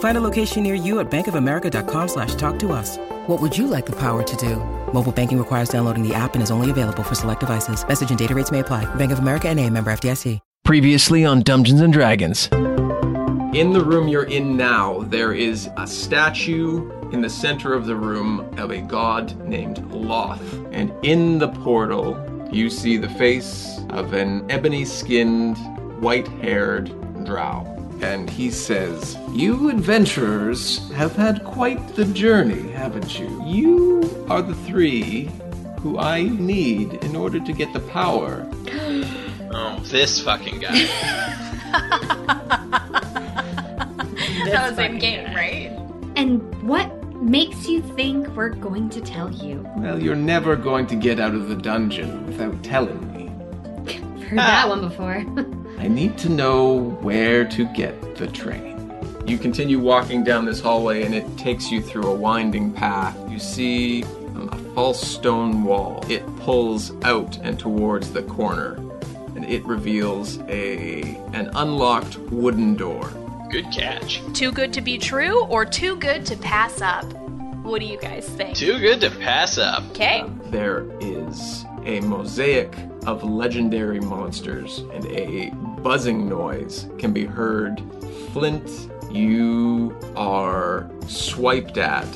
Find a location near you at bankofamerica.com slash talk to us. What would you like the power to do? Mobile banking requires downloading the app and is only available for select devices. Message and data rates may apply. Bank of America and a member FDIC. Previously on Dungeons and Dragons. In the room you're in now, there is a statue in the center of the room of a god named Lolth. And in the portal, you see the face of an ebony skinned, white haired drow. And he says, You adventurers have had quite the journey, haven't you? You are the three who I need in order to get the power. Oh, this fucking guy. that was in game, right? And what makes you think we're going to tell you? Well, you're never going to get out of the dungeon without telling me. Heard that ah. one before. I need to know where to get the train. You continue walking down this hallway and it takes you through a winding path. You see um, a false stone wall. It pulls out and towards the corner and it reveals a an unlocked wooden door. Good catch. Too good to be true or too good to pass up? What do you guys think? Too good to pass up. Okay. There is a mosaic of legendary monsters, and a buzzing noise can be heard. Flint, you are swiped at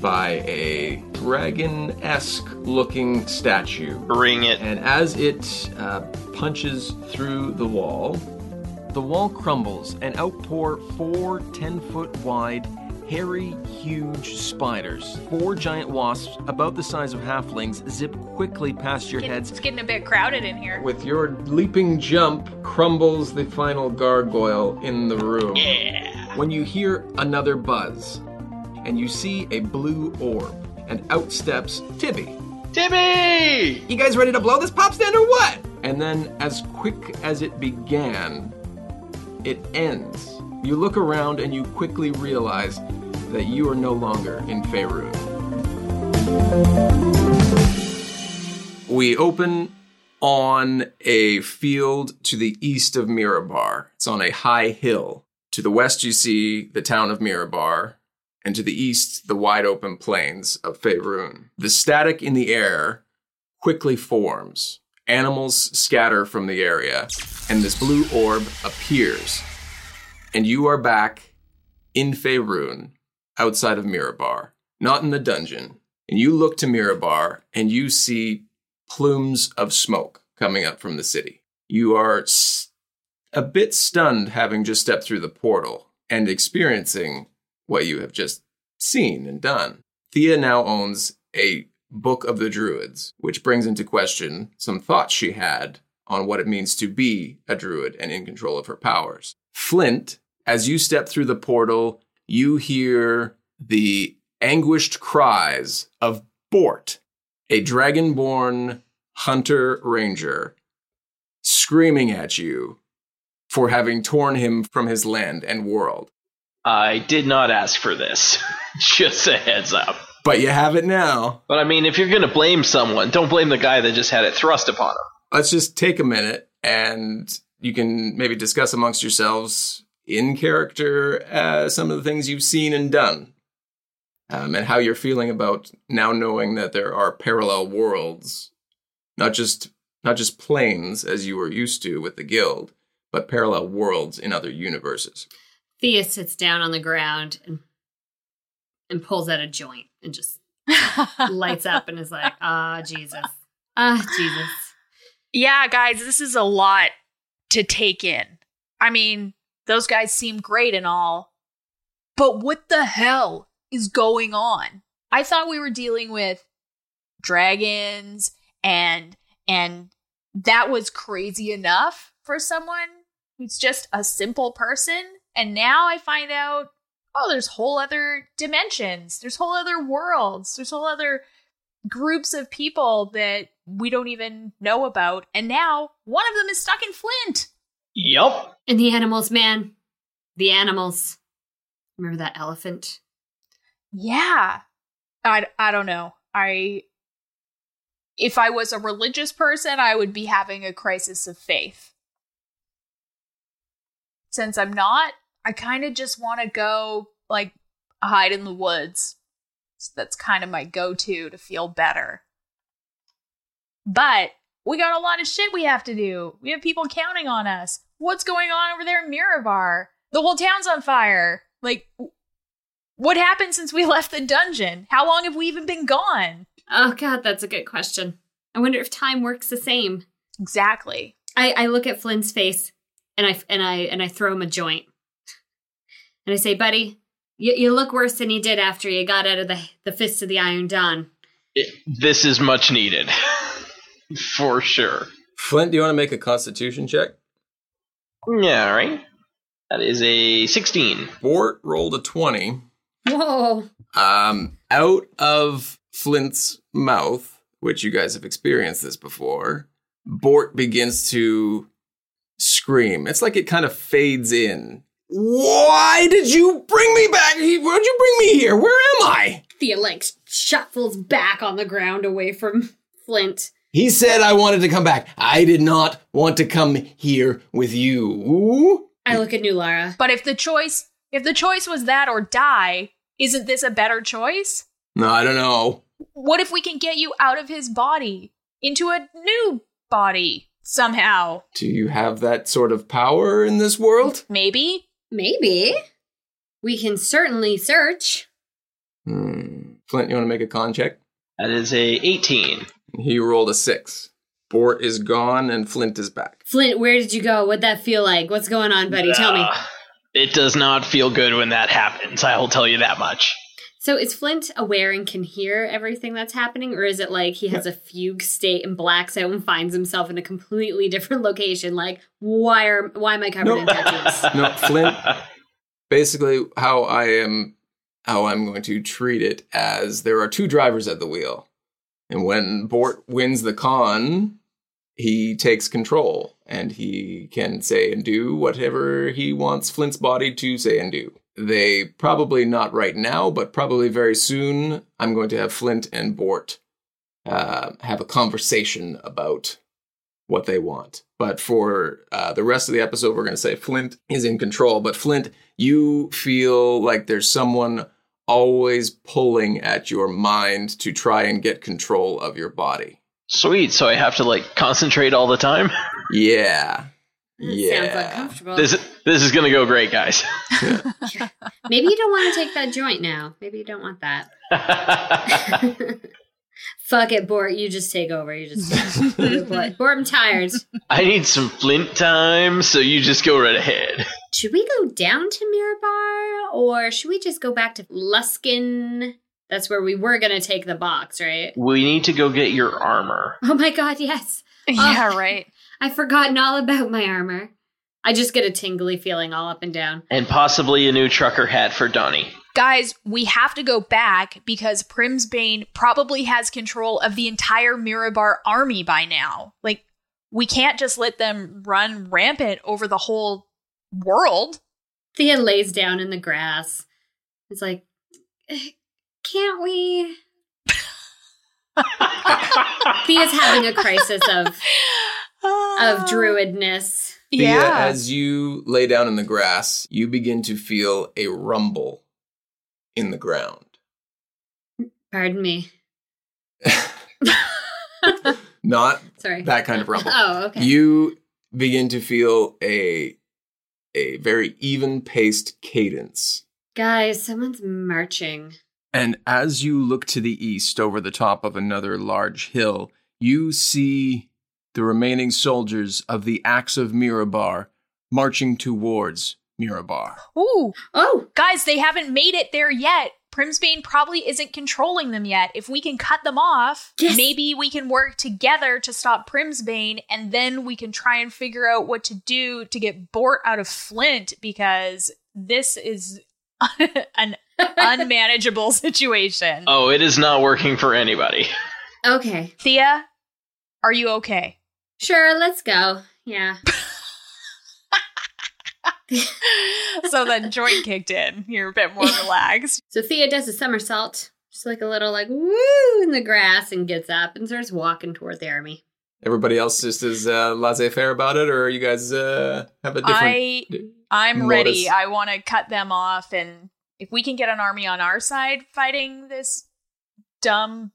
by a dragon esque looking statue. Bring it. And as it uh, punches through the wall, the wall crumbles and outpour four 10 foot wide, hairy, huge spiders. Four giant wasps, about the size of halflings, zip quickly past your Get- heads. It's getting a bit crowded in here. With your leaping jump, crumbles the final gargoyle in the room. Yeah. When you hear another buzz, and you see a blue orb, and out steps Tibby. Tibby! You guys ready to blow this pop stand or what? And then, as quick as it began, it ends. You look around and you quickly realize that you are no longer in Faerun. We open on a field to the east of Mirabar. It's on a high hill. To the west, you see the town of Mirabar, and to the east, the wide open plains of Faerun. The static in the air quickly forms. Animals scatter from the area, and this blue orb appears. And you are back in Faerun, outside of Mirabar, not in the dungeon. And you look to Mirabar, and you see plumes of smoke coming up from the city. You are a bit stunned having just stepped through the portal and experiencing what you have just seen and done. Thea now owns a Book of the Druids, which brings into question some thoughts she had on what it means to be a druid and in control of her powers. Flint, as you step through the portal, you hear the anguished cries of Bort, a dragonborn hunter ranger, screaming at you for having torn him from his land and world. I did not ask for this. just a heads up. But you have it now. But I mean, if you're gonna blame someone, don't blame the guy that just had it thrust upon him. Let's just take a minute and you can maybe discuss amongst yourselves in character uh, some of the things you've seen and done. Um, and how you're feeling about now knowing that there are parallel worlds, not just not just planes as you were used to with the guild, but parallel worlds in other universes. Thea sits down on the ground and and pulls out a joint and just lights up and is like, ah, Jesus. Ah, Jesus. Yeah, guys, this is a lot to take in. I mean, those guys seem great and all, but what the hell is going on? I thought we were dealing with dragons and and that was crazy enough for someone who's just a simple person and now I find out oh there's whole other dimensions, there's whole other worlds, there's whole other groups of people that we don't even know about and now one of them is stuck in Flint. Yup. And the animals, man. The animals. Remember that elephant? Yeah. I, I don't know. I if I was a religious person, I would be having a crisis of faith. Since I'm not, I kind of just want to go like hide in the woods. So that's kind of my go-to to feel better. But we got a lot of shit we have to do. We have people counting on us. What's going on over there in Mirabar? The whole town's on fire. Like what happened since we left the dungeon? How long have we even been gone? Oh, God, that's a good question. I wonder if time works the same. Exactly. I, I look at Flint's face and I and I and I throw him a joint. And I say, buddy, you, you look worse than you did after you got out of the the fist of the Iron Dawn. It- this is much needed. For sure. Flint, do you want to make a constitution check? Yeah, all right. That is a 16. Bort rolled a 20. Whoa. Um, out of Flint's mouth, which you guys have experienced this before, Bort begins to scream. It's like it kind of fades in. Why did you bring me back? Why'd you bring me here? Where am I? Thea like shuffles back on the ground away from Flint. He said I wanted to come back. I did not want to come here with you. I look at Nulara. But if the choice if the choice was that or die, isn't this a better choice? No, I don't know. What if we can get you out of his body into a new body somehow? Do you have that sort of power in this world? Maybe? Maybe. We can certainly search. Hmm. Flint, you want to make a con check? That is a 18. He rolled a six. Bort is gone and Flint is back. Flint, where did you go? What'd that feel like? What's going on, buddy? Tell me. It does not feel good when that happens. I will tell you that much. So is Flint aware and can hear everything that's happening, or is it like he has a fugue state and blacks out and finds himself in a completely different location? Like, why are why am I covered in tattoos? No, Flint. Basically, how I am, how I'm going to treat it as there are two drivers at the wheel, and when Bort wins the con, he takes control and he can say and do whatever he wants Flint's body to say and do. They probably not right now, but probably very soon. I'm going to have Flint and Bort uh, have a conversation about what they want. But for uh, the rest of the episode, we're going to say Flint is in control. But Flint, you feel like there's someone always pulling at your mind to try and get control of your body. Sweet. So I have to like concentrate all the time. Yeah. That Sounds Yeah. uncomfortable. This this is gonna go great, guys. Maybe you don't want to take that joint now. Maybe you don't want that. Fuck it, Bort. You just take over. You just Bort. Bort, I'm tired. I need some flint time, so you just go right ahead. Should we go down to Mirabar, or should we just go back to Luskan? That's where we were gonna take the box, right? We need to go get your armor. Oh my god, yes. Yeah, oh, right. I've forgotten all about my armor. I just get a tingly feeling all up and down. And possibly a new trucker hat for Donnie. Guys, we have to go back because Primsbane probably has control of the entire Mirabar army by now. Like, we can't just let them run rampant over the whole world. Thea lays down in the grass. It's like, "Eh, can't we? Thea's having a crisis of of druidness. Thea, Yeah. as you lay down in the grass, you begin to feel a rumble in the ground. Pardon me. Not Sorry. that kind of rumble. Oh, okay. You begin to feel a a very even paced cadence. Guys, someone's marching. And as you look to the east over the top of another large hill, you see the remaining soldiers of the Axe of Mirabar marching towards Mirabar. Ooh, Oh, guys, they haven't made it there yet. Primsbane probably isn't controlling them yet. If we can cut them off, Yes. maybe we can work together to stop Primsbane, and then we can try and figure out what to do to get Bort out of Flint because this is an unmanageable situation. Oh, it is not working for anybody. okay. Thea, are you okay? Sure, let's go. Yeah. so then joint kicked in. You're a bit more relaxed. So Thea does a somersault, just like a little like woo in the grass, and gets up and starts walking toward the army. Everybody else just is uh, laissez-faire about it, or you guys uh, have a different? I I'm ready. I want to cut them off, and if we can get an army on our side fighting this dumb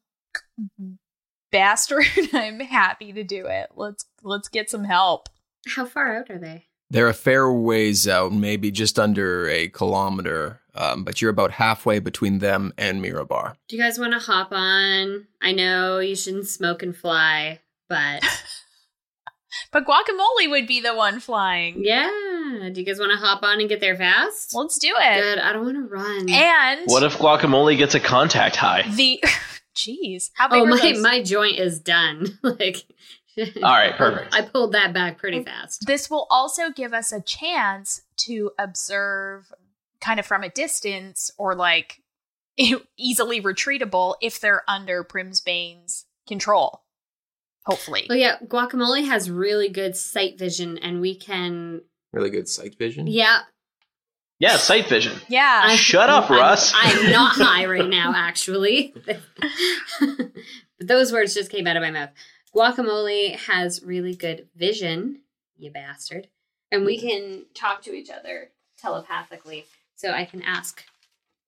bastard, I'm happy to do it. Let's let's get some help. How far out are they? They're a fair ways out, maybe just under a kilometer, um, but you're about halfway between them and Mirabar. Do you guys want to hop on? I know you shouldn't smoke and fly, but But guacamole would be the one flying. yeah. Do you guys want to hop on and get there fast? Let's do it. Good. I don't want to run. And What if guacamole gets a contact high? the jeez, how big oh my those? my joint is done. like. All right, perfect. I pulled that back pretty fast. This will also give us a chance to observe kind of from a distance or like easily retreatable if they're under Primsbane's control. Hopefully. Well, yeah, guacamole has really good sight vision, and we can. Really good sight vision. Yeah, Yeah, sight vision. Yeah. I- Shut up, I'm- Russ. I'm not high right now, actually. but those words just came out of my mouth. Guacamole has really good vision, you bastard. And we can talk to each other telepathically. So I can ask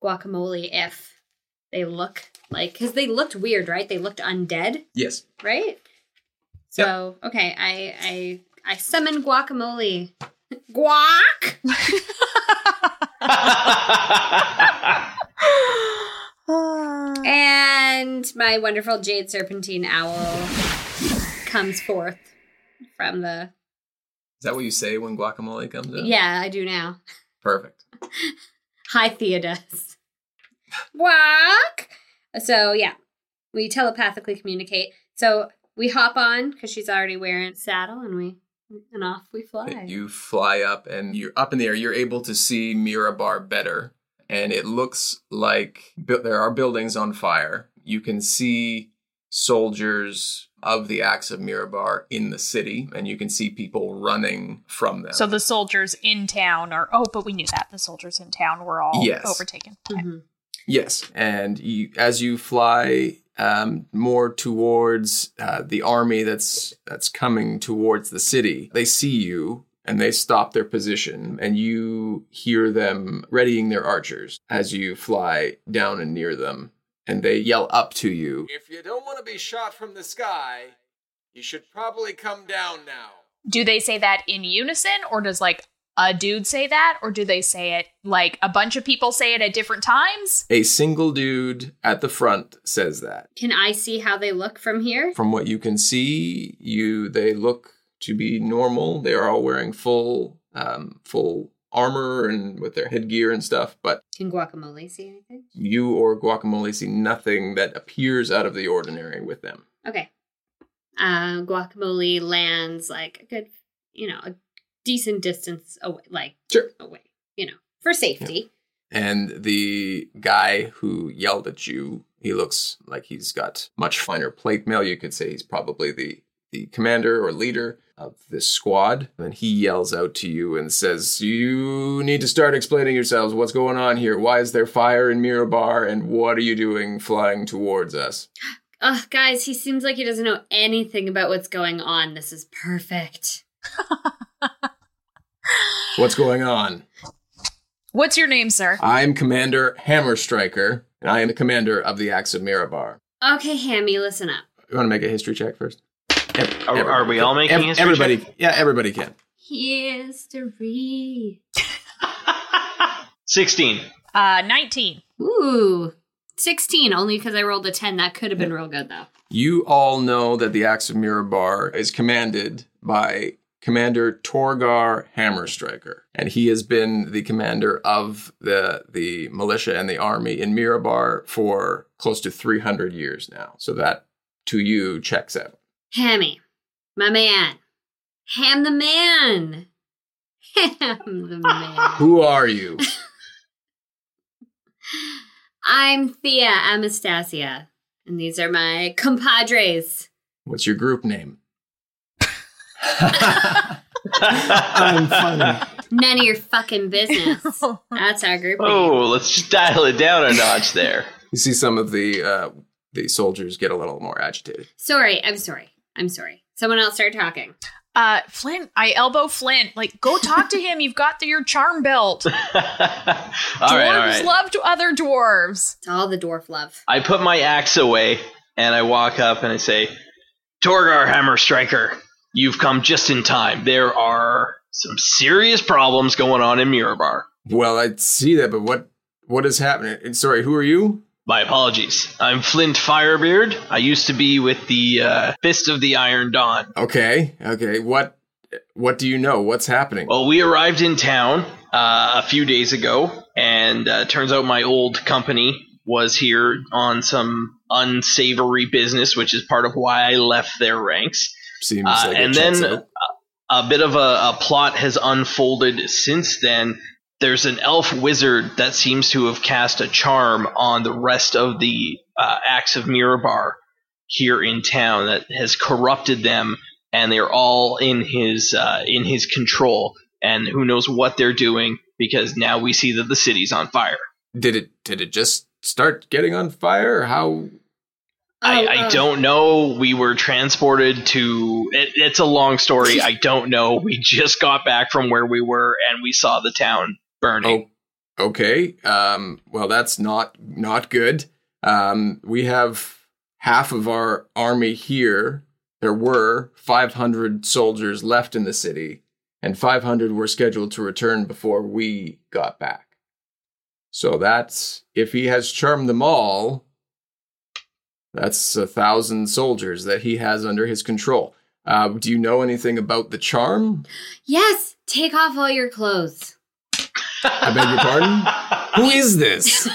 Guacamole if they look like, because they looked weird, right? They looked undead, Yes. right? So, okay, I, I, I summon Guacamole. Guac! Ah. And my wonderful jade serpentine owl comes forth from the. Is that what you say when guacamole comes in? Yeah, I do now. Perfect. Hi, Theodos. Walk. So yeah, we telepathically communicate. So we hop on because she's already wearing saddle, and we and off we fly. You fly up and you're up in the air. You're able to see Mirabar better. And it looks like bu- there are buildings on fire. You can see soldiers of the Axe of Mirabar in the city, and you can see people running from them. so the soldiers in town are oh, but we knew that. The soldiers in town were all Yes. overtaken. Okay. Mhm. Yes, and you, as you fly um, more towards uh, the army that's that's coming towards the city, they see you and they stop their position, and you hear them readying their archers as you fly down and near them, and they yell up to you. If you don't want to be shot from the sky, you should probably come down now. Do they say that in unison or does like a dude say that or do they say it like a bunch of people say it at different times? A single dude at the front says that. Can I see how they look from here? From what you can see, you they look to be normal. They are all wearing full um, full armor and with their headgear and stuff. But Can Guacamole see anything? you or Guacamole see nothing that appears out of the ordinary with them. Okay. Uh, guacamole lands like a good, you know, a decent distance away, like Sure. away, you know, for safety. And the guy who yelled at you, he looks like he's got much finer plate mail. You could say he's probably the the commander or leader of this squad. And he yells out to you and says, You need to start explaining yourselves. What's going on here? Why is there fire in Mirabar? And what are you doing flying towards us? Ugh, guys, he seems like he doesn't know anything about what's going on. This is perfect. What's going on? What's your name, sir? I'm Commander Hammerstriker, and I am the commander of the Axe of Mirabar. Okay, Hammy, listen up. You want to make a history check first? Ev- Are- are we all making ev- history Everybody, check? yeah, everybody can. History. 16. Uh 19. Ooh, 16, only because I rolled a 10. That could have been real good, though. You all know that the Axe of Mirabar is commanded by Commander Torgar Hammerstriker, and he has been the commander of the the militia and the army in Mirabar for close to 300 years now. So that to you checks out. Hammy, my man. Ham the man. Ham the man. Who are you? I'm Thea Anastasia, and these are my compadres. What's your group name? I'm funny. None of your fucking business. That's our group. name. Oh, let's just dial it down a notch there. You see some of the uh, the soldiers get a little more agitated. Sorry, I'm sorry. I'm sorry. Someone else start talking. Uh, Flint, I elbow Flint. Like, go talk to him. You've got the, your charm belt. all Dwarves right. love to other dwarves. It's all the dwarf love. I put my axe away and I walk up and I say, Torgar Hammer Striker, you've come just in time. There are some serious problems going on in Mirabar. Well, I see that, but what what is happening? And Sorry, who are you? My apologies. I'm Flint Firebeard. I used to be with the uh, Fist of the Iron Dawn. Okay, okay. What what do you know? What's happening? Well, we arrived in town uh, a few days ago, and uh, turns out my old company was here on some unsavory business, which is part of why I left their ranks. Seems Uh, like and then out. a bit of a, a plot has unfolded since then. There's an elf wizard that seems to have cast a charm on the rest of the uh, Axe of Mirabar here in town that has corrupted them, and they're all in his uh, in his control. And who knows what they're doing because now we see that the city's on fire. Did it did it just start getting on fire? How I, Oh, I uh, don't know. We were transported to. It, it's a long story. I don't know. We just got back from where we were, and we saw the town burning. Oh, okay. Um, well, that's not not good. Um, we have half of our army here. There were 500 soldiers left in the city, and 500 were scheduled to return before we got back. So that's if he has charmed them all. That's a thousand soldiers that he has under his control. Uh, do you know anything about the charm? Yes, take off all your clothes. I beg your pardon? Who is this?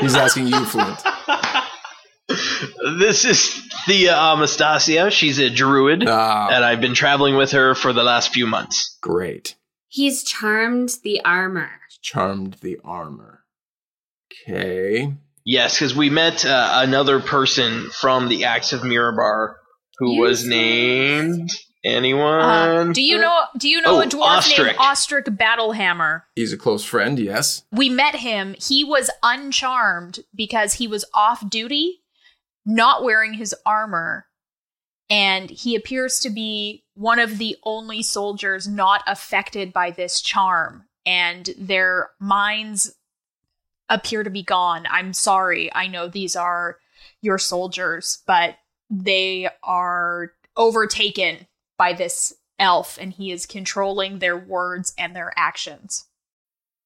He's asking you, Flint. This is Thea Anastasia. She's a druid, Ah, and I've been traveling with her for the last few months. great. He's charmed the armor. Charmed the armor. Okay. Yes, because we met uh, another person from the Axe of Mirabar who You was said- named Uh, anyone. do you know? Do you know Oh, a dwarf named Ostrich. Ostrich Battlehammer? He's a close friend, yes. We met him. He was uncharmed because he was off duty, not wearing his armor, and he appears to be one of the only soldiers not affected by this charm. And their minds appear to be gone. I'm sorry. I know these are your soldiers, but they are overtaken by this elf, and he is controlling their words and their actions.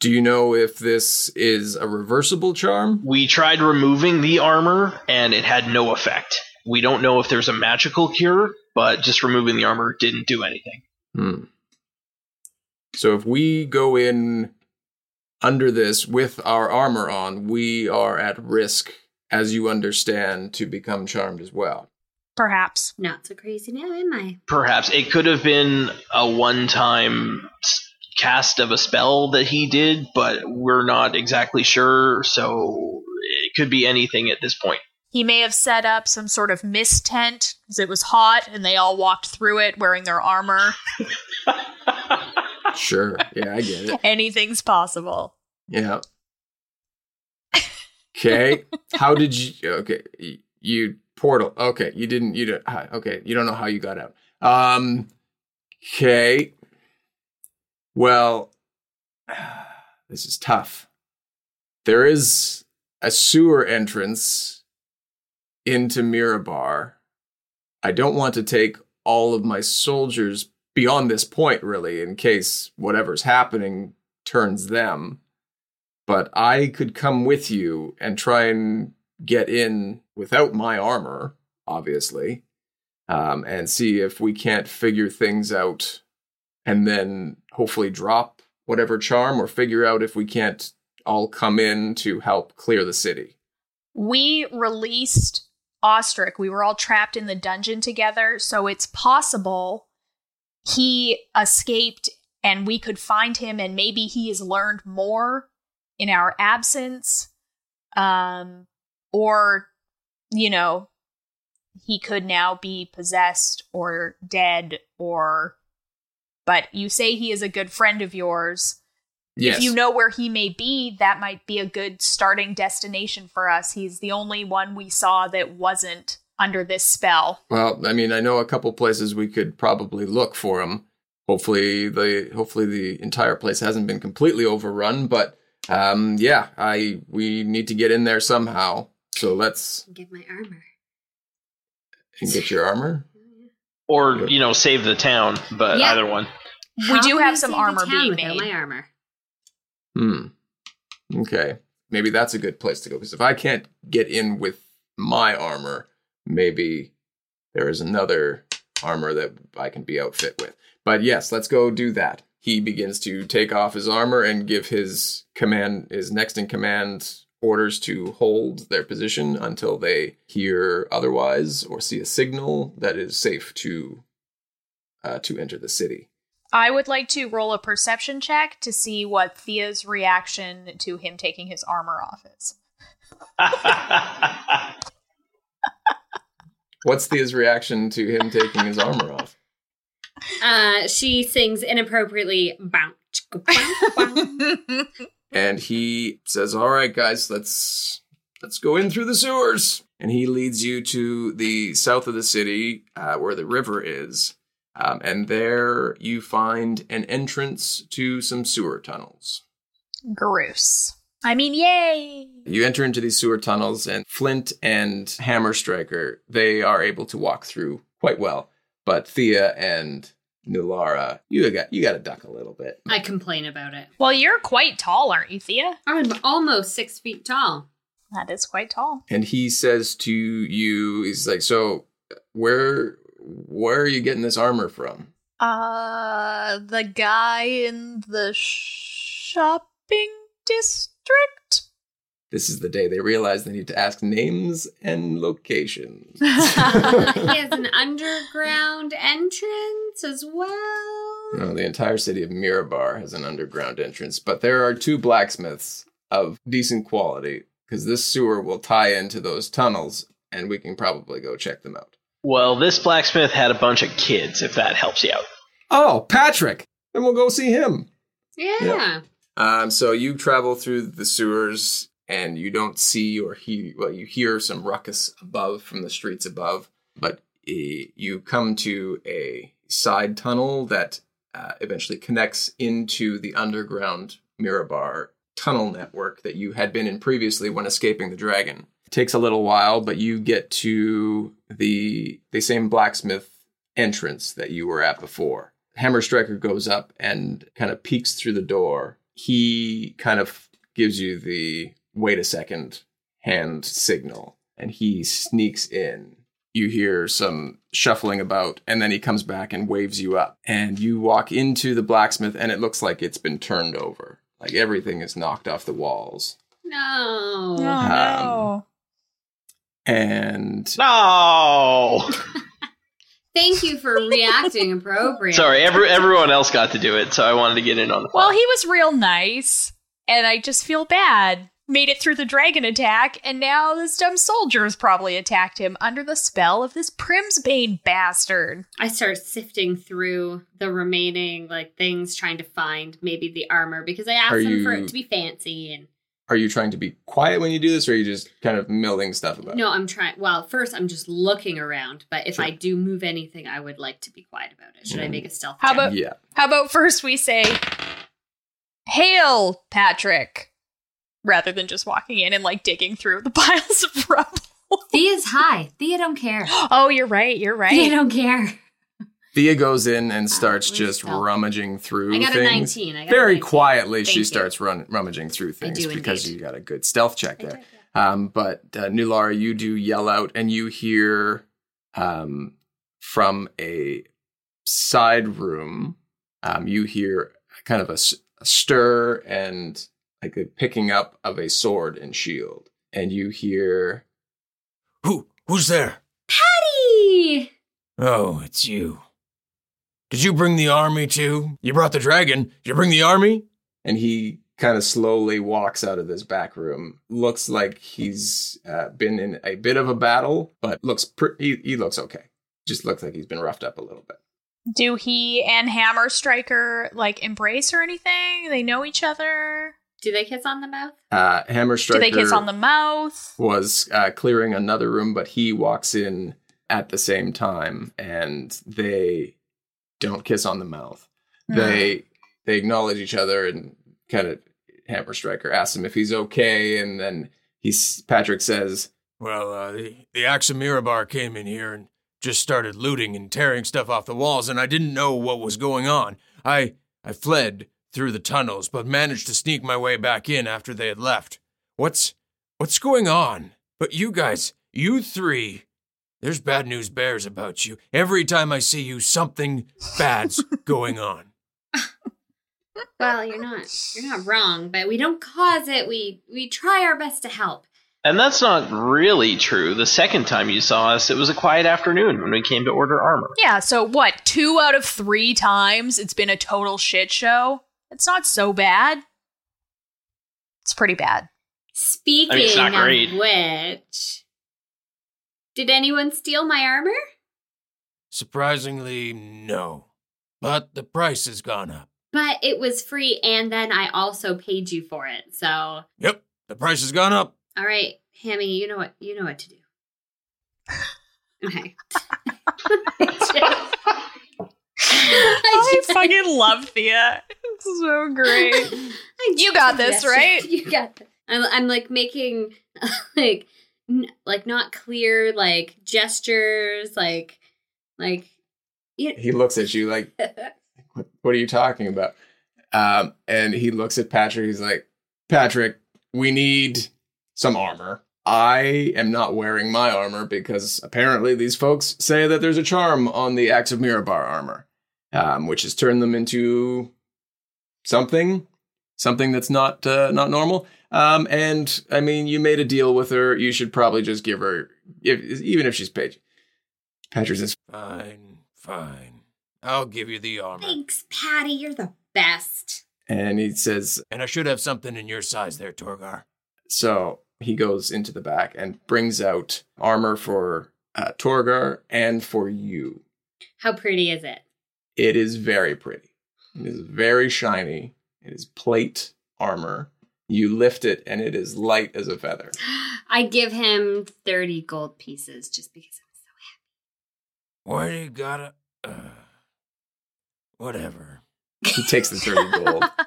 Do you know if this is a reversible charm? we tried removing the armor, and it had no effect. We don't know if there's a magical cure, but just removing the armor didn't do anything. Hmm. So if we go in under this with our armor on, we are at risk, as you understand, to become charmed as well. Perhaps. Not so crazy now, am I? Perhaps it could have been a one-time s- cast of a spell that he did, but we're not exactly sure. So it could be anything at this point. He may have set up some sort of mist tent because it was hot and they all walked through it wearing their armor. Sure. Yeah, I get it. Anything's possible. Yeah. Okay. How did you? Okay, you portal. Okay, you didn't. You don't. ah, Okay, you don't know how you got out. Um. Okay. Well, this is tough. There is a sewer entrance into Mirabar. I don't want to take all of my soldiers beyond this point, really, in case whatever's happening turns them. But I could come with you and try and get in without my armor, obviously, um, and see if we can't figure things out and then hopefully drop whatever charm or figure out if we can't all come in to help clear the city. We released Ostrich. We were all trapped in the dungeon together, so it's possible he escaped and we could find him and maybe he has learned more in our absence. Um or you know, he could now be possessed or dead or but you say he is a good friend of yours. Yes. If you know where he may be, that might be a good starting destination for us. He's the only one we saw that wasn't under this spell. Well, I mean, I know a couple places we could probably look for him. Hopefully, the hopefully the entire place hasn't been completely overrun. But um, yeah, I we need to get in there somehow. So let's Get my armor. and get your armor. Or, you know, save the town, but Yeah. either one. We do have some save the armor town being without made. my armor. Hmm. Okay. Maybe that's a good place to go because if I can't get in with my armor, maybe there is another armor that I can be outfit with. But yes, let's go do that. He begins to take off his armor and give his command, his next in command, orders to hold their position until they hear otherwise or see a signal that is safe to uh, to enter the city. I would like to roll a perception check to see what Thea's reaction to him taking his armor off is. What's Thea's reaction to him taking his armor off? Uh, she sings inappropriately. Bow, chicka, bow, bow. and he says, "All right, guys, let's let's go in through the sewers." And he leads you to the south of the city, uh, where the river is, um, and there you find an entrance to some sewer tunnels. Gross. I mean, yay! You enter into these sewer tunnels, and Flint and Hammer Striker they are able to walk through quite well, but Thea and Nulara, you got you got to duck a little bit. I complain about it. Well, you're quite tall, aren't you, Thea? I'm almost six feet tall. That is quite tall. and he says to you he's like so where where are you getting this armor from Uh, the guy in the shopping district? this is the day they realize they need to ask names and locations he has an underground entrance as well. no, the entire city of mirabar has an underground entrance but there are two blacksmiths of decent quality because this sewer will tie into those tunnels and we can probably go check them out well, this blacksmith had a bunch of kids, if that helps you out. oh patrick then we'll go see him Yeah. Um, so you travel through the sewers and you don't see or hear, well, you hear some ruckus above from the streets above, but eh, you come to a side tunnel that uh, eventually connects into the underground Mirabar tunnel network that you had been in previously when escaping the dragon. It takes a little while, but you get to the the same blacksmith entrance that you were at before. Hammer Striker goes up and kind of peeks through the door. He kind of gives you the wait a second hand signal and he sneaks in. You hear some shuffling about, and then he comes back and waves you up. And you walk into the blacksmith, and it looks like it's been turned over. Like everything is knocked off the walls. No. Oh, um, no. And No! Thank you for reacting appropriately. Sorry, every, everyone else got to do it, so I wanted to get in on the Well, he was real nice, and I just feel bad. Made it through the dragon attack, and now this dumb soldier has probably attacked him under the spell of this Primsbane bastard. I start sifting through the remaining like things, trying to find maybe the armor because I asked Are them for it to be fancy and are you trying to be quiet when you do this, or are you just kind of milling stuff about? No, I'm trying. Well, first I'm just looking around, but if Sure. I do move anything, I would like to be quiet about it. Should I Mm. make a stealth? How check? about- Yeah. How about first we say, Hail, Patrick, rather than just walking in and like digging through the piles of rubble. Thea's high. Thea don't care. Oh, you're right. You're right. Thea don't care. Thea goes in and starts where's just stealth? rummaging through I got a things. 19. I got a Very 19. quietly, Thank she you. starts run, rummaging through things because indeed. you got a good stealth check there. yeah. Um, but uh, Nulara, you do yell out, and you hear um, from a side room. Um, you hear kind of a stir and like a picking up of a sword and shield, and you hear Who? Who's there? Patty! Oh, it's you. Did you bring the army too? You brought the dragon. Did you bring the army? and he kind of slowly walks out of this back room. Looks like he's uh, been in a bit of a battle, but looks pre- he, he looks okay. Just looks like he's been roughed up a little bit. Do he and Hammer Striker like embrace or anything? They know each other. Do they kiss on the mouth? Uh, Hammer Striker Do they kiss on the mouth? was uh, clearing another room, but he walks in at the same time, and they don't kiss on the mouth. They they acknowledge each other and kind of Hammer Striker asks him if he's okay, and then he's Patrick says, Well, uh, the, the Axe of Mirabar came in here and just started looting and tearing stuff off the walls, and I didn't know what was going on. I I fled through the tunnels, but managed to sneak my way back in after they had left. What's what's going on? But you guys, you three, there's bad news bears about you. Every time I see you, something bad's going on. Well, you're not you're not wrong, but we don't cause it. We we try our best to help. And that's not really true. The second time you saw us, it was a quiet afternoon when we came to order armor. Yeah, so what? Two out of three times it's been a total shit show? It's not so bad. It's pretty bad. Speaking I mean, it's not of which, did anyone steal my armor? Surprisingly, no. But the price has gone up. But it was free, and then I also paid you for it. So, Yep, the price has gone up. All right, Hammy, you know what you know what to do. Okay. I fucking love Thea. It's so great. I You got just- this, right? You got this. I'm, I'm like making like n- like not clear like gestures like like you he looks at you like, what, what are you talking about? Um, and he looks at Patrick. He's like, Patrick, we need some armor. I am not wearing my armor because apparently these folks say that there's a charm on the Axe of Mirabar armor, um, which has turned them into something, something that's not uh, not normal. Um, and I mean, you made a deal with her. You should probably just give her, if, even if she's paid. you. Patrick says, Fine, fine. I'll give you the armor. thanks Patty you're the best and he says, And I should have something in your size there, Torgar. So he goes into the back and brings out armor for uh, Torgar and for you. how pretty is it It is very pretty. It is very shiny. It is plate armor. You lift it and it is light as a feather. I give him 30 gold pieces just because I'm so happy. Why do you gotta. Uh, whatever. He takes the 30 gold.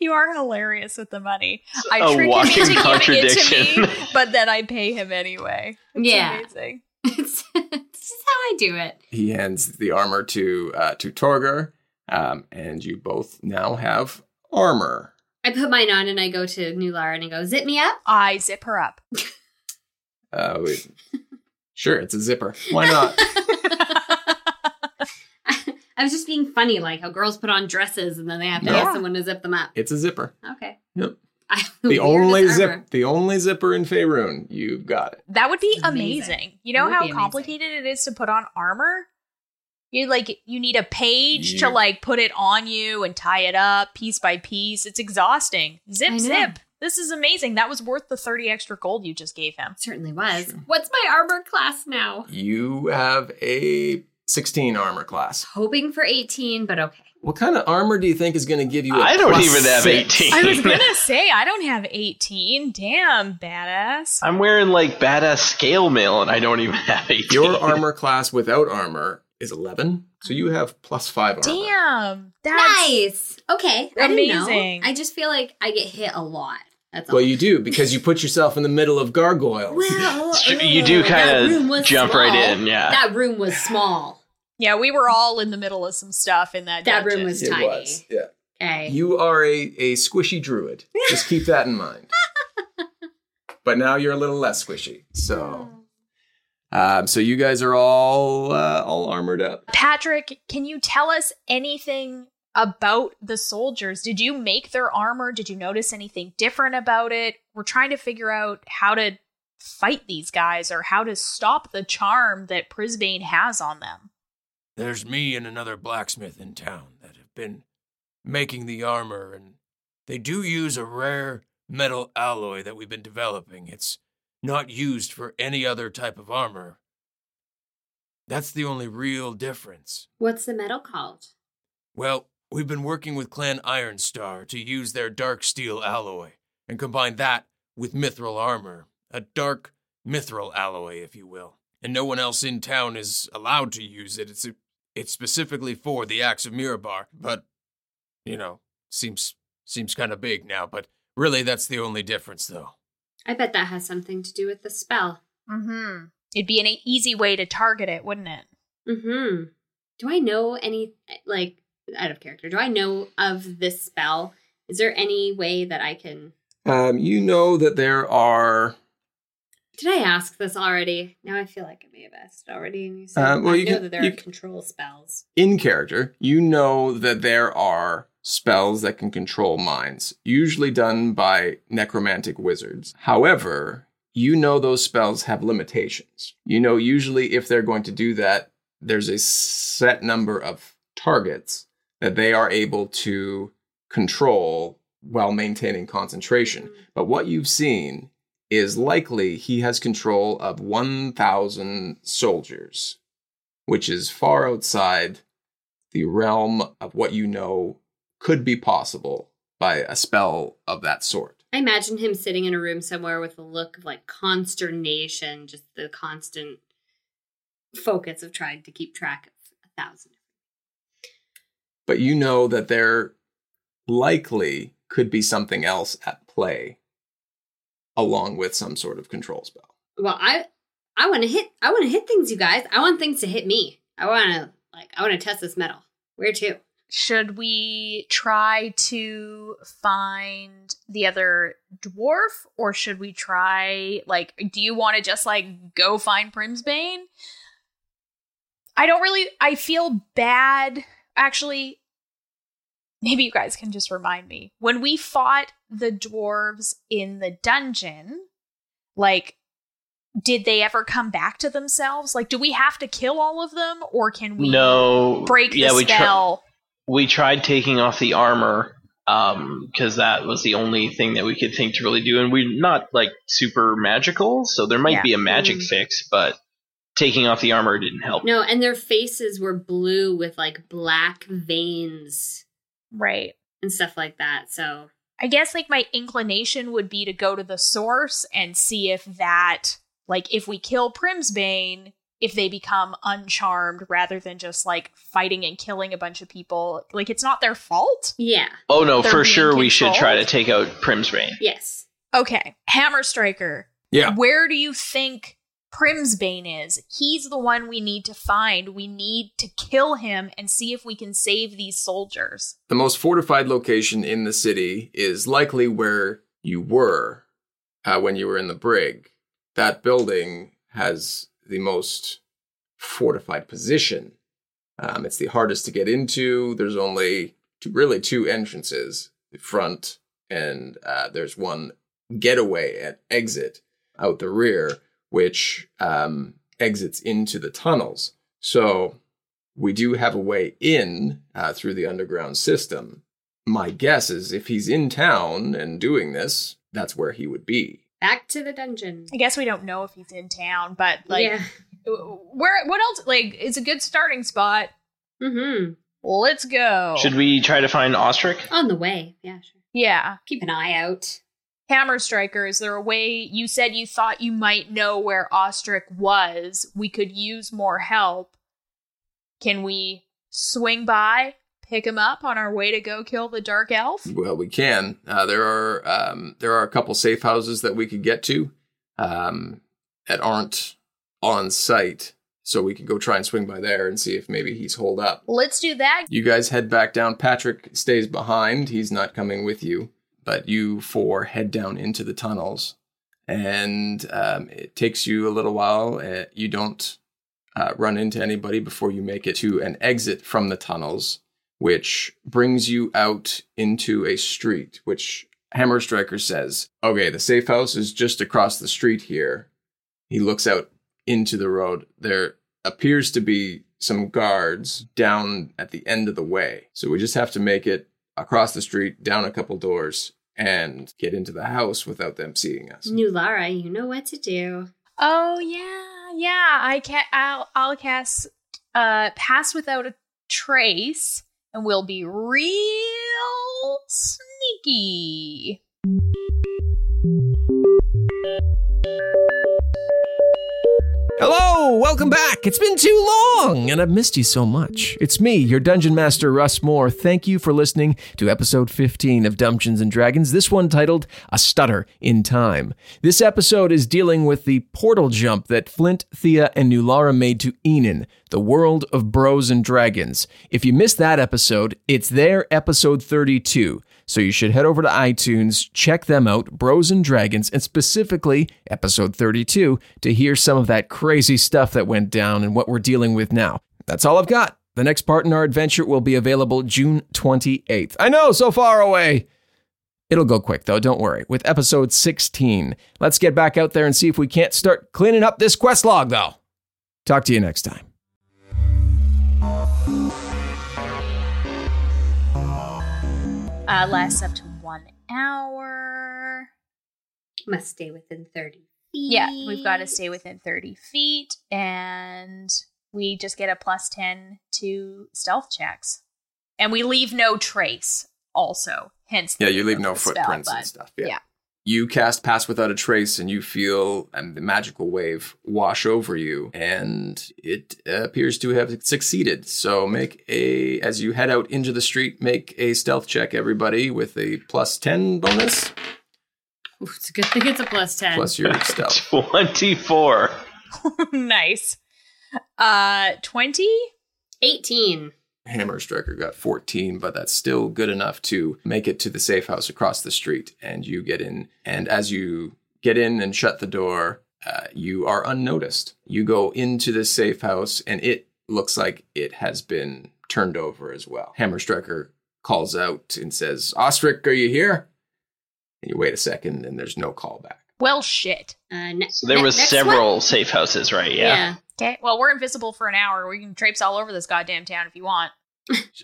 you are hilarious with the money. I A trick him walking into giving it to contradiction. me, but then I pay him anyway. It's Yeah. amazing. it's, it's just how I do it he hands the armor to uh, to Torgar, um, and you both now have armor. I put mine on and I go to Nular and I go zip me up I zip her up. Uh, wait. sure, it's a zipper. Why not? I was just being funny, like how girls put on dresses and then they have to No. ask someone to zip them up. It's a zipper. Okay. Yep. I, The only zip, armor. the only zipper in Faerun. You've got it. That would be Amazing. amazing. You know how be amazing. complicated it is to put on armor? You like you need a page to like put it on you and tie it up piece by piece. It's exhausting. Zip zip. This is amazing. That was worth the 30 extra gold you just gave him. Certainly was. What's my armor class now? You have a 16 armor class. Hoping for 18, but okay. What kind of armor do you think is going to give you? I I don't plus even have six? 18. I was gonna say I don't have 18. Damn, badass. I'm wearing like badass scale mail and I don't even have 18. Your armor class without armor is 11, so you have plus five armor. Damn, that's Nice. Okay. I didn't know. Amazing. I just feel like I get hit a lot. That's all. Well, you do because you put yourself in the middle of gargoyles. Well, You do ugh, that room kind of jump right in, yeah. That room was small. Yeah. We were all in the middle of some stuff in that. That room dungeon. was it tiny. was. Yeah. Okay. You are a, a squishy druid. Just keep that in mind. but now you're a little less squishy. So, um, so you guys are all uh, all armored up. Patrick, can you tell us anything about the soldiers? Did you make their armor? Did you notice anything different about it? We're trying to figure out how to fight these guys or how to stop the charm that Primsbane has on them. There's me and another blacksmith in town that have been making the armor, and they do use a rare metal alloy that we've been developing. It's not used for any other type of armor. That's the only real difference. What's the metal called? Well, we've been working with Clan Ironstar to use their dark steel alloy and combine that with mithril armor, a dark mithril alloy, if you will. And no one else in town is allowed to use it. It's it's specifically for the Axe of Mirabar, but you know, seems seems kind of big now, but really that's the only difference though. I bet that has something to do with the spell. Mm-hmm. It'd be an easy way to target it, wouldn't it? Mm-hmm. Do I know any like out of character? Do I know of this spell? Is there any way that I can Um, you know that there are. Did I ask this already? Now I feel like I may have asked it already and you said Uh, well, I you know can- that there are can- control spells. in character, you know that there are spells that can control minds, usually done by necromantic wizards. However, you know those spells have limitations. You know, usually if they're going to do that, there's a set number of targets that they are able to control while maintaining concentration. But what you've seen is likely he has control of 1,000 soldiers which is far outside the realm of what you know could be possible by a spell of that sort. I imagine him sitting in a room somewhere with a look of like consternation, just the constant focus of trying to keep track of a thousand. But you know that there likely could be something else at play along with some sort of control spell. Well, I I want to hit I want to hit things, you guys. I want things to hit me. I want to like I want to test this metal. Where to? Should we try to find the other dwarf or should we try like do you want to just like go find Primsbane? I don't really I feel bad actually maybe you guys can just remind me. When we fought the dwarves in the dungeon, like did they ever come back to themselves? Like do we have to kill all of them or can we no. break yeah, the we, tri- spell? we tried taking off the armor because that was the only thing that we could think to really do. And we're not like super magical, so there might Yeah. be a magic Mhm. fix, but taking off the armor didn't help. No, and their faces were blue with like black veins right. and stuff like that. So I guess like my inclination would be to go to the source and see if that like if we kill Primsbane, if they become uncharmed rather than just like fighting and killing a bunch of people. Like it's not their fault. yeah, Oh no, They're for being sure we should try to take out Primsbane. yes. Okay. Hammer Striker. Yeah. Where do you think Primsbane is? He's the one we need to find. We need to kill him and see if we can save these soldiers. The most fortified location in the city is likely where you were uh, when you were in the brig. That building has the most fortified position. Um, it's the hardest to get into. There's only two, really two entrances the front, and uh, there's one getaway and exit out the rear, which um, exits into the tunnels. So we do have a way in uh, through the underground system. My guess is if he's in town and doing this, that's where he would be. Back to the dungeon. I guess we don't know if he's in town, but like yeah. where what else like it's a good starting spot Mm-hmm. Let's go. Should we try to find Osric? On the way. Yeah, sure. Yeah. Keep an eye out. Hammer Striker, is there a way you said you thought you might know where Osric was? We could use more help. Can we swing by, pick him up on our way to go kill the Dark Elf? Well, we can. Uh, there are um, there are a couple safe houses that we could get to um, that aren't on site, so we could go try and swing by there and see if maybe he's holed up. Let's do that. You guys head back down. Patrick stays behind. He's not coming with you, but you four head down into the tunnels, and um, it takes you a little while. Uh, you don't uh, run into anybody before you make it to an exit from the tunnels, which brings you out into a street. Which Hammer Striker says, "Okay, the safe house is just across the street here." He looks out into the road. There appears to be some guards down at the end of the way. So we just have to make it across the street, down a couple doors, and get into the house without them seeing us. Nulara, you know what to do. Oh yeah, yeah. I can. I'll. I'll cast. Uh, pass without a trace, and we'll be real sneaky. Hello, welcome back. It's been too long, and I've missed you so much. It's me, your dungeon master, Russ More. Thank you for listening to episode 15 of Dungeons and Dragons, this one titled A Stutter in Time. This episode is dealing with the portal jump that Flint, Thia, and Nulara made to Enin, the world of bros and dragons. If you missed that episode, it's there, episode 32. So you should head over to iTunes, check them out, Bros and Dragons, and specifically episode 32 to hear some of that crazy stuff that went down and what we're dealing with now. That's all I've got. The next part in our adventure will be available June 28th. I know, so far away. It'll go quick though, don't worry, with episode 16. Let's get back out there and see if we can't start cleaning up this quest log though. Talk to you next time. Uh, lasts up to one hour. Must stay within 30 feet. Yeah, we've got to stay within 30 feet, and we just get a plus 10 to stealth checks. And we leave no trace, also. Hence, the Yeah, you leave no the spell, footprints and stuff. Yeah. yeah. You cast Pass Without a Trace, and you feel um, the magical wave wash over you, and it appears to have succeeded. So make a, as you head out into the street, make a stealth check, everybody, with a plus 10 bonus, Ooh, it's a good thing it's a plus 10. plus your stealth. 24. nice. Uh, 20? 18. Hammer Striker got 14, but that's still good enough to make it to the safe house across the street. And you get in, and as you get in and shut the door, uh, you are unnoticed. You go into the safe house, and it looks like it has been turned over as well. Hammer Striker calls out and says, Osric, are you here? And you wait a second, and there's no callback. Well, shit. Uh, ne- So there ne- was several one? safe houses, right? Yeah. Okay, well, we're invisible for an hour. We can traipse all over this goddamn town if you want.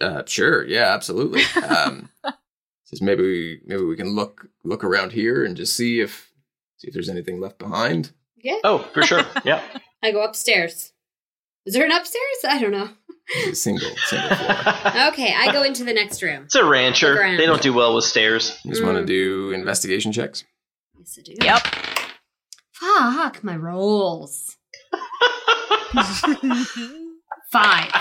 Uh, sure, yeah, absolutely. Um, says maybe we, maybe we can look look around here and just see if see if there's anything left behind. Yeah. Oh, for sure. Yeah. I go upstairs. Is there an upstairs? I don't know. It's a single single floor. Okay, I go into the next room. It's a rancher. Look around. They don't do well with stairs. You just want to Mm. do investigation checks. Yes, I do. Yep. Fuck my rolls. Five.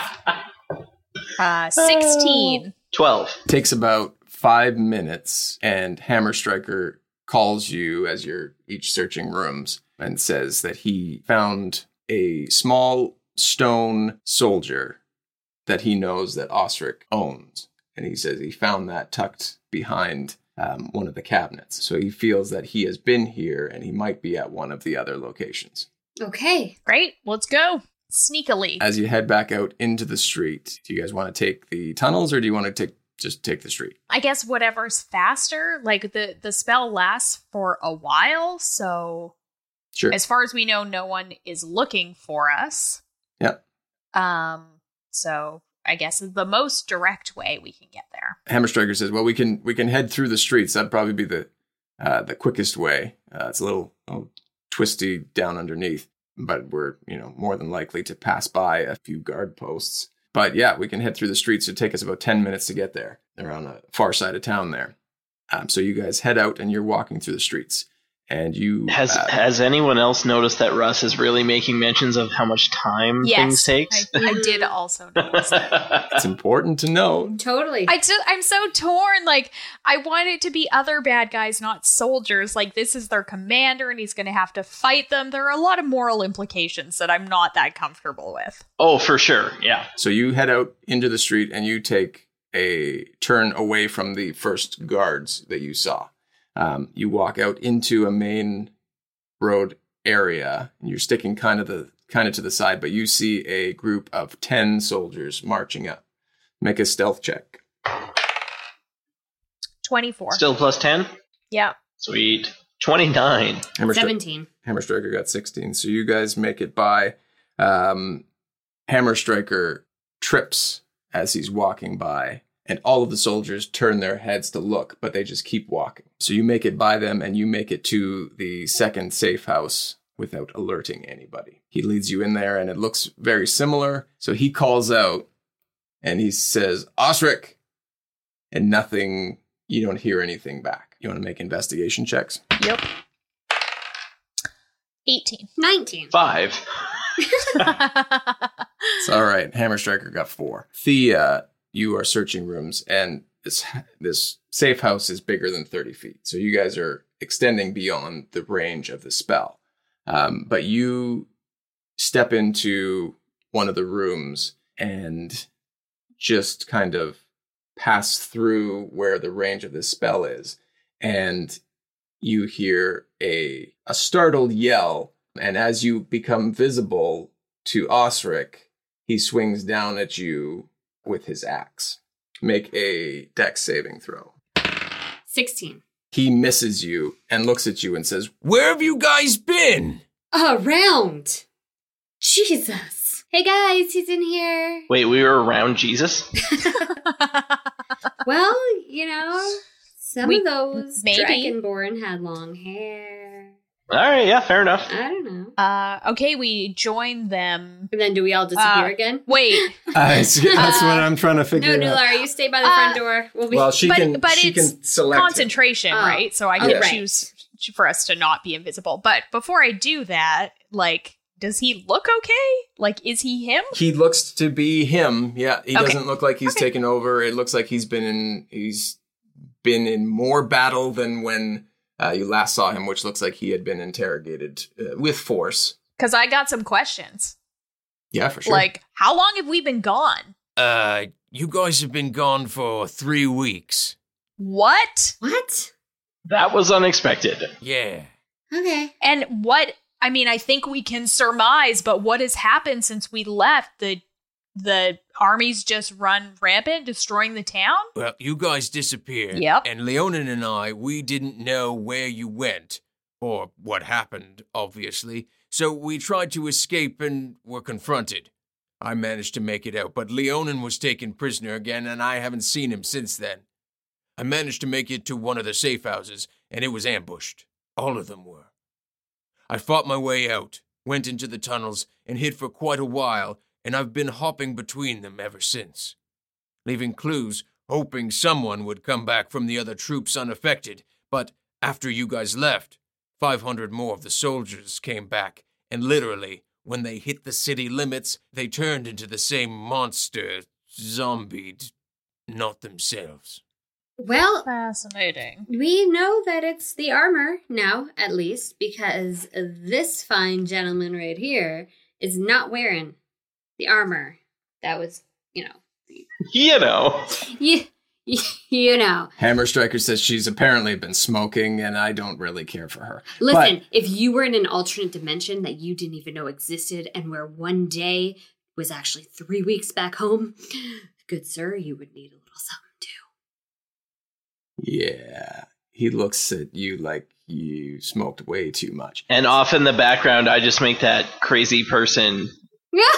Uh, 16. 12. Takes about five minutes, and Hammer Striker calls you as you're each searching rooms and says that he found a small stone soldier that he knows that Osric owns. And he says he found that tucked behind um, one of the cabinets. So he feels that he has been here and he might be at one of the other locations. Okay. Great. Let's go. Sneakily. As you head back out into the street, do you guys want to take the tunnels or do you want to take just take the street? I guess whatever's faster. Like the the spell lasts for a while, so Sure. as far as we know, no one is looking for us. Yep. Um. So I guess the most direct way we can get there. Hammer Striker says, "Well, we can we can head through the streets. That'd probably be the uh, the quickest way. Uh, it's a little, little twisty down underneath, but we're you know more than likely to pass by a few guard posts. But yeah, we can head through the streets. It'd take us about 10 minutes to get there. They're on the far side of town there. Um, so you guys head out and you're walking through the streets. And you Has uh, has anyone else noticed that Russ is really making mentions of how much time Yes, things takes? I, I did also notice that. it's important to know. Totally. I just, I'm so torn. Like, I want it to be other bad guys, not soldiers. Like, this is their commander, and he's going to have to fight them. There are a lot of moral implications that I'm not that comfortable with. oh, for sure. Yeah. So you head out into the street and you take a turn away from the first guards that you saw. Um, you walk out into a main road area and you're sticking kind of the kind of to the side, but you see a group of ten soldiers marching up. Make a stealth check. 24. Still plus ten. Yeah. Sweet. Twenty nine. Hammer, Stri- 17. Hammer Striker got 16. So you guys make it by. Um, Hammer Striker trips as he's walking by, and all of the soldiers turn their heads to look, but they just keep walking. So you make it by them, and you make it to the second safe house without alerting anybody. He leads you in there, and it looks very similar. So he calls out, and he says, Osric! And nothing, you don't hear anything back. You want to make investigation checks? Yep. 18. 19. Five. It's all right. Hammer Striker got four. Thia, you are searching rooms, and this this safe house is bigger than thirty feet. So you guys are extending beyond the range of the spell. Um, but you step into one of the rooms and just kind of pass through where the range of this spell is, and you hear a a startled yell. And as you become visible to Osric, he swings down at you with his axe. Make a dex saving throw. 16. He misses you and looks at you and says, Where have you guys been? Around. Jesus. Hey guys, he's in here. Wait, we were around Jesus. Well, you know, some We- of those maybe. Dragonborn had long hair. All right. Yeah. Fair enough. I don't know. Uh, okay, we join them. And then do we all disappear Uh, again? Wait, That's what I'm trying to figure No, figure Nular, you stay by the Uh, front door. We'll be Well, she But- can, but she it's can select. concentration, Oh. right? So I can right. choose for us to not be invisible. But before I do that, like, does he look okay? Like, is he him? He looks to be him. Yeah, he Okay. doesn't look like he's Okay. taken over. It looks like he's been in he's been in more battle than when uh, you last saw him, which looks like he had been interrogated uh, with force. Because I got some questions. Yeah, for sure. Like, how long have we been gone? Uh, you guys have been gone for three weeks. What? What? That was unexpected. Yeah. Okay. And what? I mean, I think we can surmise, but what has happened since we left? The the armies just run rampant, destroying the town. Well, you guys disappeared. Yep. And Leonin and I, we didn't know where you went, or what happened, obviously. So we tried to escape and were confronted. I managed to make it out, but Leonin was taken prisoner again, and I haven't seen him since then. I managed to make it to one of the safe houses, and it was ambushed. All of them were. I fought my way out, went into the tunnels, and hid for quite a while, and I've been hopping between them ever since leaving clues, hoping someone would come back from the other troops unaffected. But after you guys left, 500 more of the soldiers came back, and literally, when they hit the city limits, they turned into the same monster, zombied, not themselves. Well, Fascinating. we know that it's the armor now, at least, because this fine gentleman right here is not wearing the armor. That was, you know, You know. you, you know. Hammer Striker says she's apparently been smoking, and I don't really care for her. Listen, if you were in an alternate dimension that you didn't even know existed and where one day was actually three weeks back home, good sir, you would need a little something too. Yeah, he looks at you like you smoked way too much. And off in the background, I just make that crazy person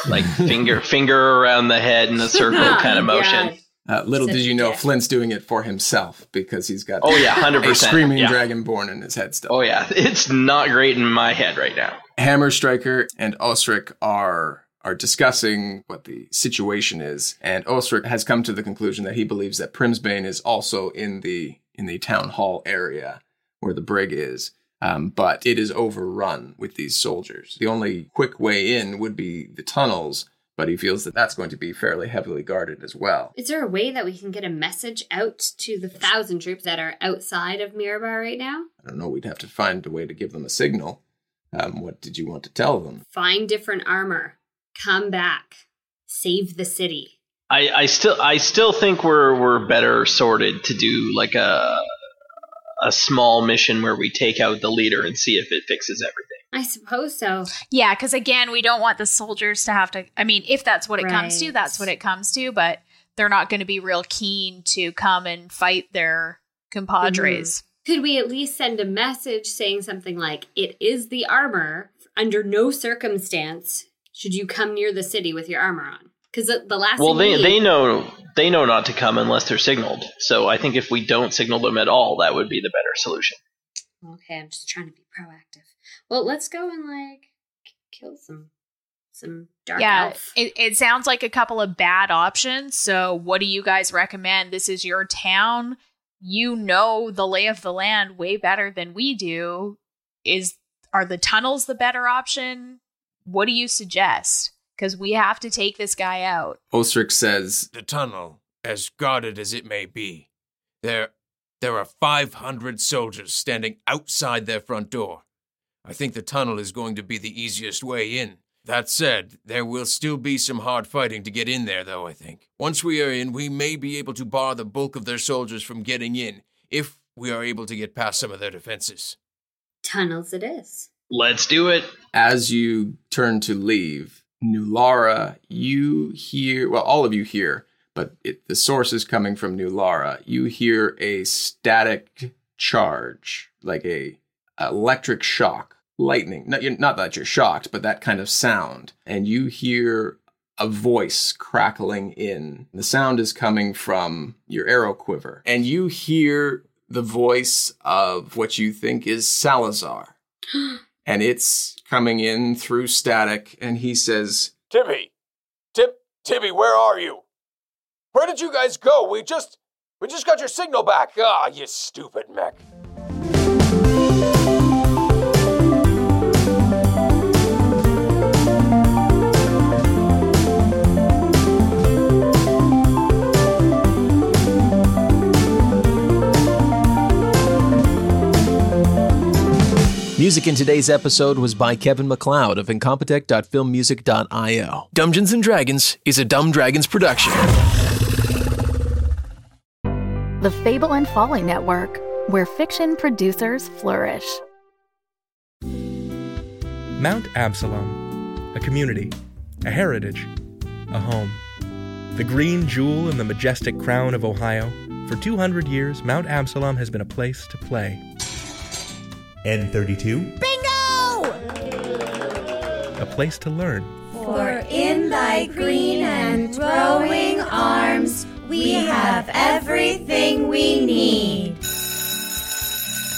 like finger finger around the head in a circle kind of motion. Uh, little did you know, dick. Flint's doing it for himself because he's got Oh yeah, hundred percent screaming yeah. dragonborn in his head still. Oh yeah, it's not great in my head right now. Hammer Striker and Osric are are discussing what the situation is, and Osric has come to the conclusion that he believes that Primsbane is also in the in the town hall area where the brig is. Um, but it is overrun with these soldiers. The only quick way in would be the tunnels, but he feels that that's going to be fairly heavily guarded as well. Is there a way that we can get a message out to the thousand troops that are outside of Mirabar right now? I don't know. We'd have to find a way to give them a signal. Um, what did you want to tell them? Find different armor. Come back. Save the city. I, I still I still think we're we're better sorted to do like a a small mission where we take out the leader and see if it fixes everything. I suppose so. Yeah, because again, we don't want the soldiers to have to. I mean, if that's what it comes to, that's what it comes to. But they're not going to be real keen to come and fight their compadres. Mm-hmm. Could we at least send a message saying something like, It is the armor. Under no circumstance should you come near the city with your armor on. Because the, the last Well, thing they we they know they know not to come unless they're signaled. So I think if we don't signal them at all, that would be the better solution. Okay, I'm just trying to be proactive. Well, let's go and like kill some some dark yeah, elf. it, it sounds like a couple of bad options. So, what do you guys recommend? This is your town. You know the lay of the land way better than we do. Is are the tunnels the better option? What do you suggest? Because we have to take this guy out. Osric says, The tunnel, as guarded as it may be, there there are 500 soldiers standing outside their front door. I think the tunnel is going to be the easiest way in. That said, there will still be some hard fighting to get in there, though, I think. Once we are in, we may be able to bar the bulk of their soldiers from getting in, if we are able to get past some of their defenses. Tunnels it is. Let's do it. as you turn to leave, Nulara, you hear, well, all of you hear, but it, the source is coming from Nulara. You hear a static charge, like a electric shock, lightning. Not, you're- not that you're shocked, but that kind of sound. And you hear a voice crackling in. The sound is coming from your arrow quiver. And you hear the voice of what you think is Salazar and it's coming in through static and he says Tibby! Tib Tibby, where are you? Where did you guys go? We just we just got your signal back. Ah, you stupid mech. Music in today's episode was by Kevin McLeod of Incompetech.filmmusic.io. Dungeons and Dragons is a Dumb Dragons production. The Fable and Folly Network, where fiction producers flourish. Mount Absalom, a community, a heritage, a home. The green jewel in the majestic crown of Ohio, for 200 years, Mount Absalom has been a place to play. N32. Bingo! A place to learn. For in thy green and growing arms, we have everything we need.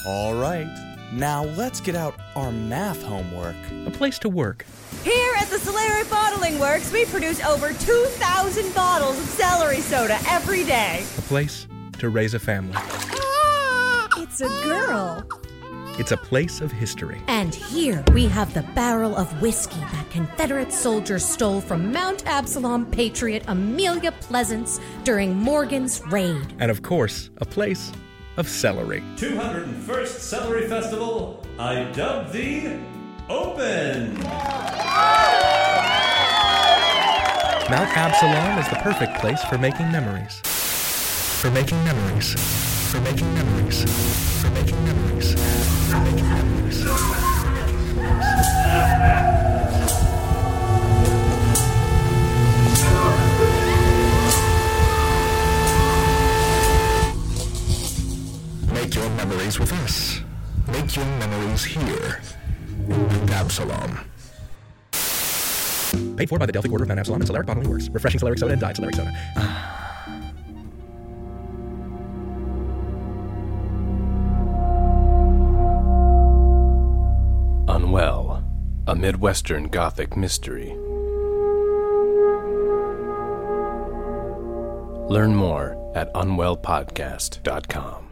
All right. Now let's get out our math homework. A place to work. Here at the Solari Bottling Works, we produce over 2,000 bottles of celery soda every day. A place to raise a family. It's a girl. It's a place of history. And here we have the barrel of whiskey that Confederate soldiers stole from Mount Absalom patriot Amelia Pleasance during Morgan's raid. And of course, a place of celery. 201st Celery Festival, I dub thee Open! Mount Absalom is the perfect place for making memories. For making memories. For making memories. For making memories. Make your memories with us. Make your memories here in Absalom. Paid for by the Delphic Order of Mount Absalom and Solaric Bottling Works. Refreshing Solaric Soda and Diet Solaric Soda. Unwell, Midwestern Gothic mystery. Learn more at unwellpodcast.com.